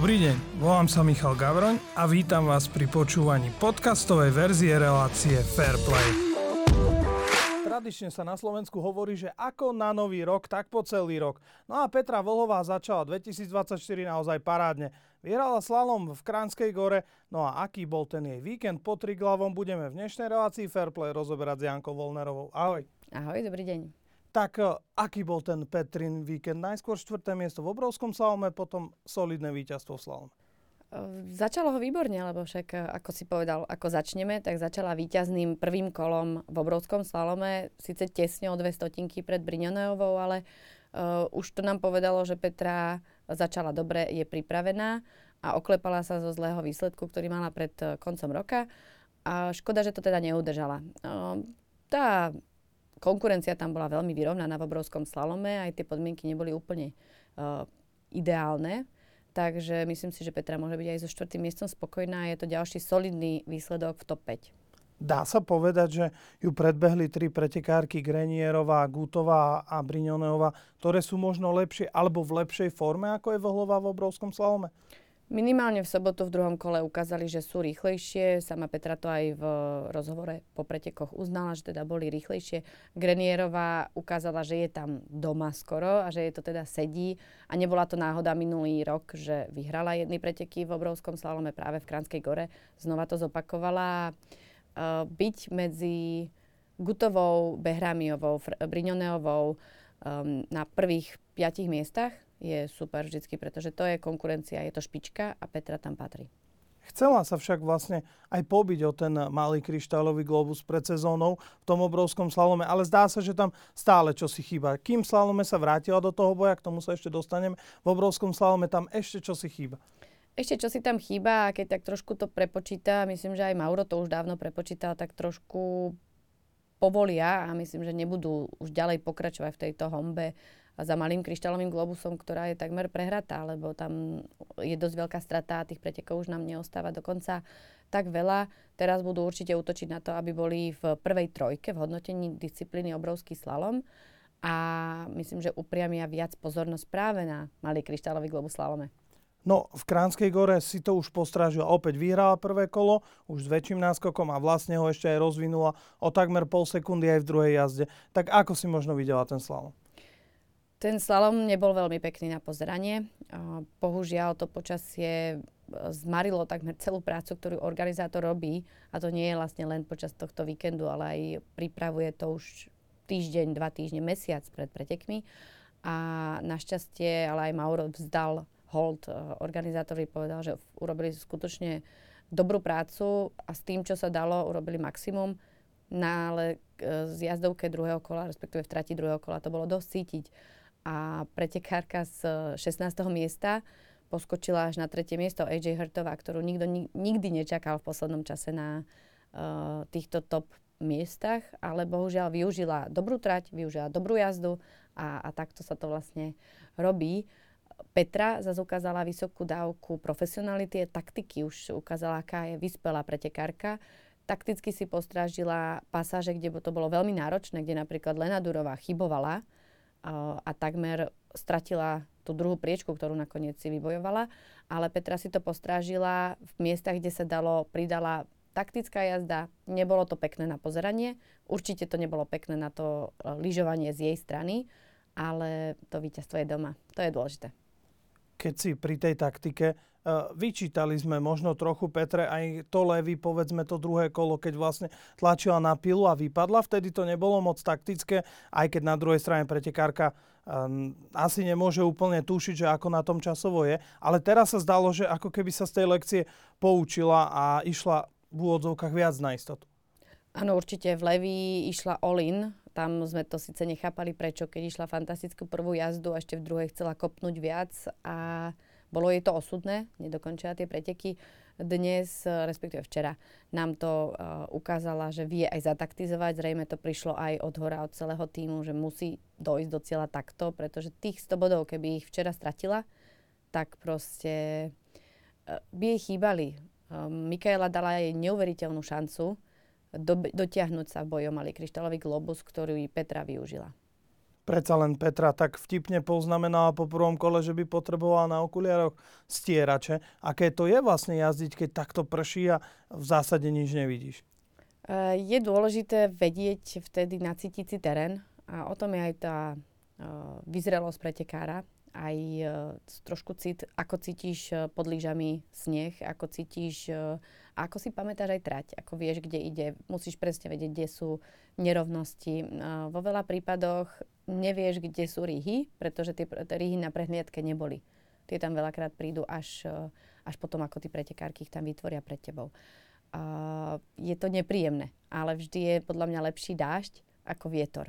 Dobrý deň, volám sa Michal Gavroň a vítam vás pri počúvaní podcastovej verzie relácie Fairplay. Tradične sa na Slovensku hovorí, že ako na nový rok, tak po celý rok. No a Petra Vlhová začala 2024 naozaj parádne. Vyhrala slalom v Kránskej gore, no a aký bol ten jej víkend pod Triglavom, budeme v dnešnej relácii Fairplay rozoberať s Jankou Volnerovou. Ahoj. Ahoj, dobrý deň. Tak e, aký bol ten Petrin víkend? Najskôr štvrté miesto v obrovskom slalome, potom solidné víťazstvo v slalome. E, začalo ho výborne, lebo však, e, ako si povedal, ako začneme, tak začala víťazným prvým kolom v obrovskom slalome, síce tesne o dve stotinky pred Briňoneovou, ale uh, už to nám povedalo, že Petra začala dobre, je pripravená a oklepala sa zo zlého výsledku, ktorý mala pred koncom roka. A škoda, že to teda neudržala. Uh, tá konkurencia tam bola veľmi vyrovnaná v obrovskom slalome, aj tie podmienky neboli úplne uh, ideálne. Takže myslím si, že Petra môže byť aj so štvrtým miestom spokojná. Je to ďalší solidný výsledok v top 5. Dá sa povedať, že ju predbehli tri pretekárky Grenierová, Gutová a Briňoneová, ktoré sú možno lepšie alebo v lepšej forme, ako je Vlhová v obrovskom slalome? Minimálne v sobotu v druhom kole ukázali, že sú rýchlejšie. Sama Petra to aj v rozhovore po pretekoch uznala, že teda boli rýchlejšie. Grenierová ukázala, že je tam doma skoro a že je to teda sedí. A nebola to náhoda minulý rok, že vyhrala jedny preteky v obrovskom slalome práve v Kránskej gore. Znova to zopakovala. Uh, byť medzi Gutovou, Behramiovou, Briňoneovou um, na prvých piatich miestach je super vždycky, pretože to je konkurencia, je to špička a Petra tam patrí. Chcela sa však vlastne aj pobiť o ten malý kryštálový globus pred sezónou v tom obrovskom slalome, ale zdá sa, že tam stále čo si chýba. Kým slalome sa vrátila do toho boja, k tomu sa ešte dostaneme, v obrovskom slalome tam ešte čo si chýba. Ešte čo si tam chýba a keď tak trošku to prepočíta, myslím, že aj Mauro to už dávno prepočítal, tak trošku povolia a myslím, že nebudú už ďalej pokračovať v tejto hombe za malým kryštálovým globusom, ktorá je takmer prehratá, lebo tam je dosť veľká strata a tých pretekov už nám neostáva dokonca tak veľa. Teraz budú určite útočiť na to, aby boli v prvej trojke v hodnotení disciplíny obrovský slalom a myslím, že upriamia viac pozornosť práve na malý kryštálový globus slalome. No, v Kránskej gore si to už postrážila. Opäť vyhrala prvé kolo, už s väčším náskokom a vlastne ho ešte aj rozvinula o takmer pol sekundy aj v druhej jazde. Tak ako si možno videla ten slalom? Ten slalom nebol veľmi pekný na pozeranie. Bohužiaľ to počasie e, zmarilo takmer celú prácu, ktorú organizátor robí. A to nie je vlastne len počas tohto víkendu, ale aj pripravuje to už týždeň, dva týždne, mesiac pred pretekmi. A našťastie, ale aj Mauro vzdal hold. E, organizátori povedal, že urobili skutočne dobrú prácu a s tým, čo sa dalo, urobili maximum. Na, ale e, z jazdovke druhého kola, respektíve v trati druhého kola, to bolo dosť cítiť a pretekárka z 16. miesta poskočila až na tretie miesto AJ Hrtová, ktorú nikto nikdy nečakal v poslednom čase na uh, týchto top miestach, ale bohužiaľ využila dobrú trať, využila dobrú jazdu a, a takto sa to vlastne robí. Petra zase ukázala vysokú dávku profesionality a taktiky, už ukázala, aká je vyspelá pretekárka. Takticky si postrážila pasáže, kde to bolo veľmi náročné, kde napríklad Lena Durová chybovala, a takmer stratila tú druhú priečku, ktorú nakoniec si vybojovala. Ale Petra si to postrážila v miestach, kde sa dalo, pridala taktická jazda. Nebolo to pekné na pozeranie. Určite to nebolo pekné na to lyžovanie z jej strany, ale to víťazstvo je doma. To je dôležité. Keď si pri tej taktike Uh, vyčítali sme možno trochu Petre aj to levy, povedzme to druhé kolo, keď vlastne tlačila na pilu a vypadla. Vtedy to nebolo moc taktické, aj keď na druhej strane pretekárka um, asi nemôže úplne tušiť, že ako na tom časovo je. Ale teraz sa zdalo, že ako keby sa z tej lekcie poučila a išla v úvodzovkách viac na istotu. Áno, určite v Levi išla all-in. Tam sme to síce nechápali prečo, keď išla fantastickú prvú jazdu a ešte v druhej chcela kopnúť viac a bolo jej to osudné, nedokončila tie preteky. Dnes, respektíve včera, nám to uh, ukázala, že vie aj zataktizovať. Zrejme to prišlo aj od hora, od celého týmu, že musí dojsť do cieľa takto, pretože tých 100 bodov, keby ich včera stratila, tak proste uh, by jej chýbali. Uh, Mikaela dala jej neuveriteľnú šancu do, dotiahnuť sa v bojom malý kryštálový globus, ktorý Petra využila. Predsa len Petra tak vtipne poznamenala po prvom kole, že by potrebovala na okuliaroch stierače. Aké to je vlastne jazdiť, keď takto prší a v zásade nič nevidíš? E, je dôležité vedieť vtedy nacítiť si terén a o tom je aj tá e, vyzrelosť pretekára, aj uh, trošku cit, ako cítiš uh, pod lyžami sneh, ako cítiš, uh, ako si pamätáš aj trať, ako vieš, kde ide. Musíš presne vedieť, kde sú nerovnosti. Vo veľa prípadoch nevieš, kde sú rýhy, pretože tie, rýhy na prehliadke neboli. Tie tam veľakrát prídu až, až potom, ako tí pretekárky ich tam vytvoria pred tebou. Uh, je to nepríjemné, ale vždy je podľa mňa lepší dážď ako vietor.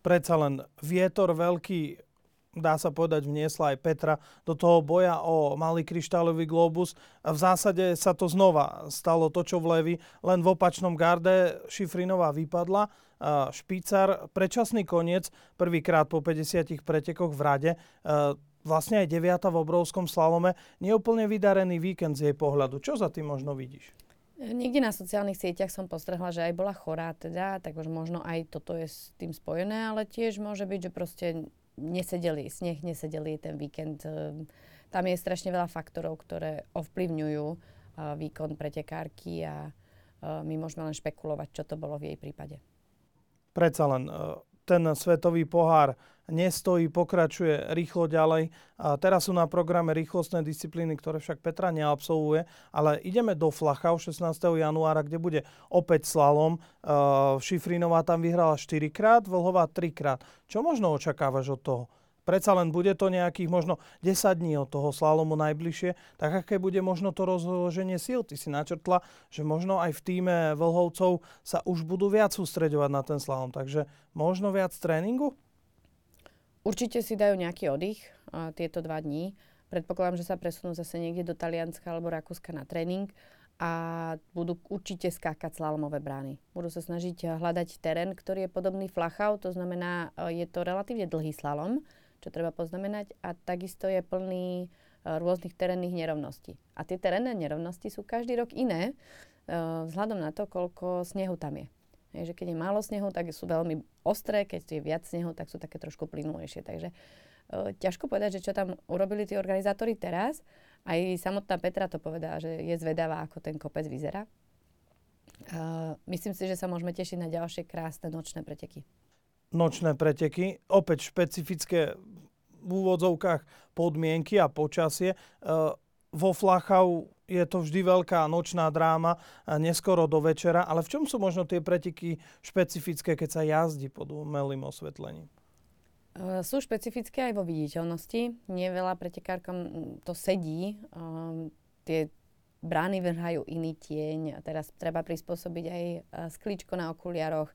Predsa len vietor veľký dá sa povedať, vniesla aj Petra do toho boja o malý kryštálový globus. V zásade sa to znova stalo to, čo v Levi, len v opačnom garde Šifrinová vypadla. Špícar, predčasný koniec, prvýkrát po 50 pretekoch v rade. Vlastne aj deviata v obrovskom slalome. Neúplne vydarený víkend z jej pohľadu. Čo za tým možno vidíš? Niekde na sociálnych sieťach som postrehla, že aj bola chorá teda, tak už možno aj toto je s tým spojené, ale tiež môže byť, že proste nesedeli, sneh nesedeli ten víkend. Ehm, tam je strašne veľa faktorov, ktoré ovplyvňujú výkon pretekárky a my môžeme len špekulovať, čo to bolo v jej prípade. Predsa len e, ten svetový pohár nestojí, pokračuje rýchlo ďalej. A teraz sú na programe rýchlostné disciplíny, ktoré však Petra neabsolvuje, ale ideme do Flachau 16. januára, kde bude opäť slalom. Šifrinová tam vyhrala 4 krát, Vlhová 3 krát. Čo možno očakávaš od toho? Predsa len bude to nejakých možno 10 dní od toho slalomu najbližšie, tak aké bude možno to rozloženie síl? Ty si načrtla, že možno aj v týme Vlhovcov sa už budú viac sústreďovať na ten slalom, takže možno viac tréningu? Určite si dajú nejaký oddych a, tieto dva dní. Predpokladám, že sa presunú zase niekde do Talianska alebo Rakúska na tréning a budú určite skákať slalomové brány. Budú sa snažiť hľadať terén, ktorý je podobný Flachau, to znamená, je to relatívne dlhý slalom, čo treba poznamenať a takisto je plný rôznych terénnych nerovností. A tie terénne nerovnosti sú každý rok iné, vzhľadom na to, koľko snehu tam je. Že keď je málo snehu, tak sú veľmi ostré, keď je viac snehu, tak sú také trošku plynulejšie. Takže e, ťažko povedať, že čo tam urobili tí organizátori teraz. Aj samotná Petra to povedala, že je zvedavá, ako ten kopec vyzerá. Uh, myslím si, že sa môžeme tešiť na ďalšie krásne nočné preteky. Nočné preteky, opäť špecifické v úvodzovkách podmienky a počasie. Uh, vo Flachau je to vždy veľká nočná dráma, neskoro do večera, ale v čom sú možno tie preteky špecifické, keď sa jazdí pod umelým osvetlením? Uh, sú špecifické aj vo viditeľnosti. Nie veľa pretekárkom to sedí. Tie brány vrhajú iný tieň. Teraz treba prispôsobiť aj skličko na okuliaroch.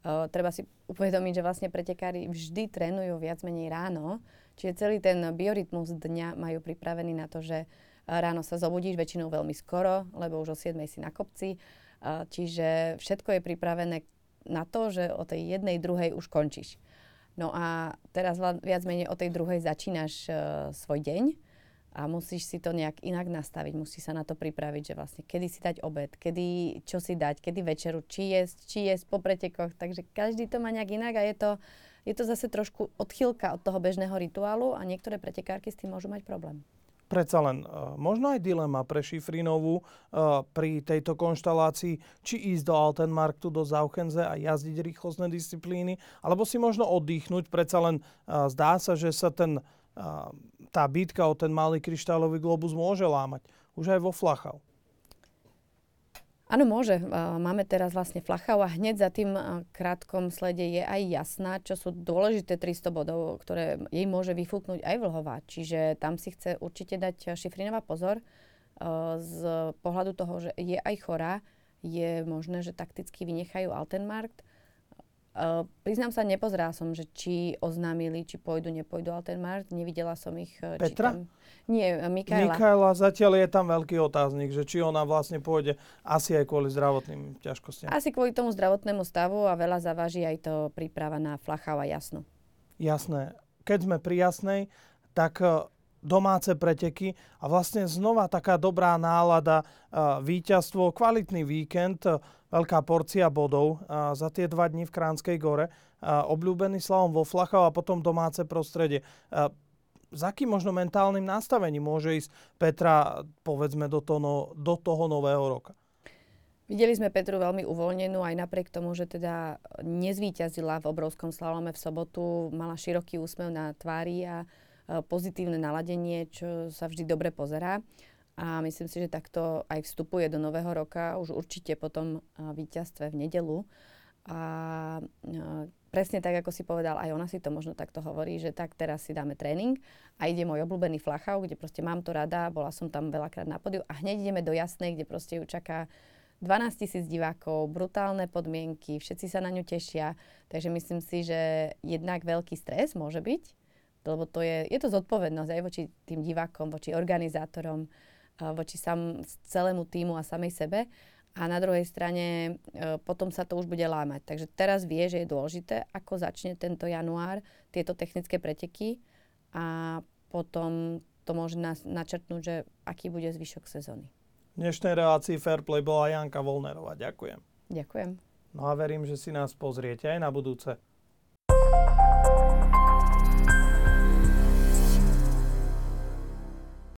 Uh, treba si uvedomiť, že vlastne pretekári vždy trénujú viac menej ráno. Čiže celý ten biorytmus dňa majú pripravený na to, že uh, Ráno sa zobudíš väčšinou veľmi skoro, lebo už o 7 si na kopci. Čiže všetko je pripravené na to, že o tej jednej, druhej už končíš. No a teraz viac menej o tej druhej začínaš uh, svoj deň a musíš si to nejak inak nastaviť, musíš sa na to pripraviť, že vlastne kedy si dať obed, kedy čo si dať, kedy večeru, či jesť, či jesť po pretekoch, takže každý to má nejak inak a je to, je to zase trošku odchýlka od toho bežného rituálu a niektoré pretekárky s tým môžu mať problém predsa len uh, možno aj dilema pre Šifrinovú uh, pri tejto konštalácii, či ísť do Altenmarktu, do Zauchenze a jazdiť rýchlostné disciplíny, alebo si možno oddychnúť. Predsa len uh, zdá sa, že sa ten, tá bitka o ten malý kryštálový globus môže lámať. Už aj vo Flachau. Áno, môže. Máme teraz vlastne Flachau a hneď za tým krátkom slede je aj jasná, čo sú dôležité 300 bodov, ktoré jej môže vyfúknuť aj Vlhová. Čiže tam si chce určite dať Šifrinová pozor z pohľadu toho, že je aj chorá. Je možné, že takticky vynechajú Altenmarkt Uh, priznám sa, nepozerala som, že či oznámili, či pôjdu, nepôjdu Altenmarkt. Nevidela som ich. Uh, Petra? Tam... Nie, Mikaela. Mikaela, zatiaľ je tam veľký otáznik, že či ona vlastne pôjde asi aj kvôli zdravotným ťažkostiam. Asi kvôli tomu zdravotnému stavu a veľa zaváži aj to príprava na Flachau a Jasno. Jasné. Keď sme pri Jasnej, tak uh, domáce preteky a vlastne znova taká dobrá nálada, víťazstvo, kvalitný víkend, veľká porcia bodov za tie dva dni v Kránskej gore. obľúbený slavom vo Flachov a potom domáce prostredie. S akým možno mentálnym nastavením môže ísť Petra, povedzme, do toho, do toho nového roka? Videli sme Petru veľmi uvoľnenú, aj napriek tomu, že teda nezvíťazila v obrovskom slalome v sobotu, mala široký úsmev na tvári a pozitívne naladenie, čo sa vždy dobre pozerá. A myslím si, že takto aj vstupuje do nového roka, už určite po tom víťazstve v nedelu. A presne tak, ako si povedal, aj ona si to možno takto hovorí, že tak teraz si dáme tréning a ide môj obľúbený flachau, kde proste mám to rada, bola som tam veľakrát na podiu a hneď ideme do jasnej, kde proste ju čaká 12 tisíc divákov, brutálne podmienky, všetci sa na ňu tešia, takže myslím si, že jednak veľký stres môže byť, lebo to je, je to zodpovednosť aj voči tým divákom, voči organizátorom, voči sam, celému týmu a samej sebe. A na druhej strane e, potom sa to už bude lámať. Takže teraz vie, že je dôležité, ako začne tento január tieto technické preteky a potom to môže nás načrtnúť, že aký bude zvyšok sezóny dnešnej relácii Fairplay bola Janka Volnerová. Ďakujem. Ďakujem. No a verím, že si nás pozriete aj na budúce.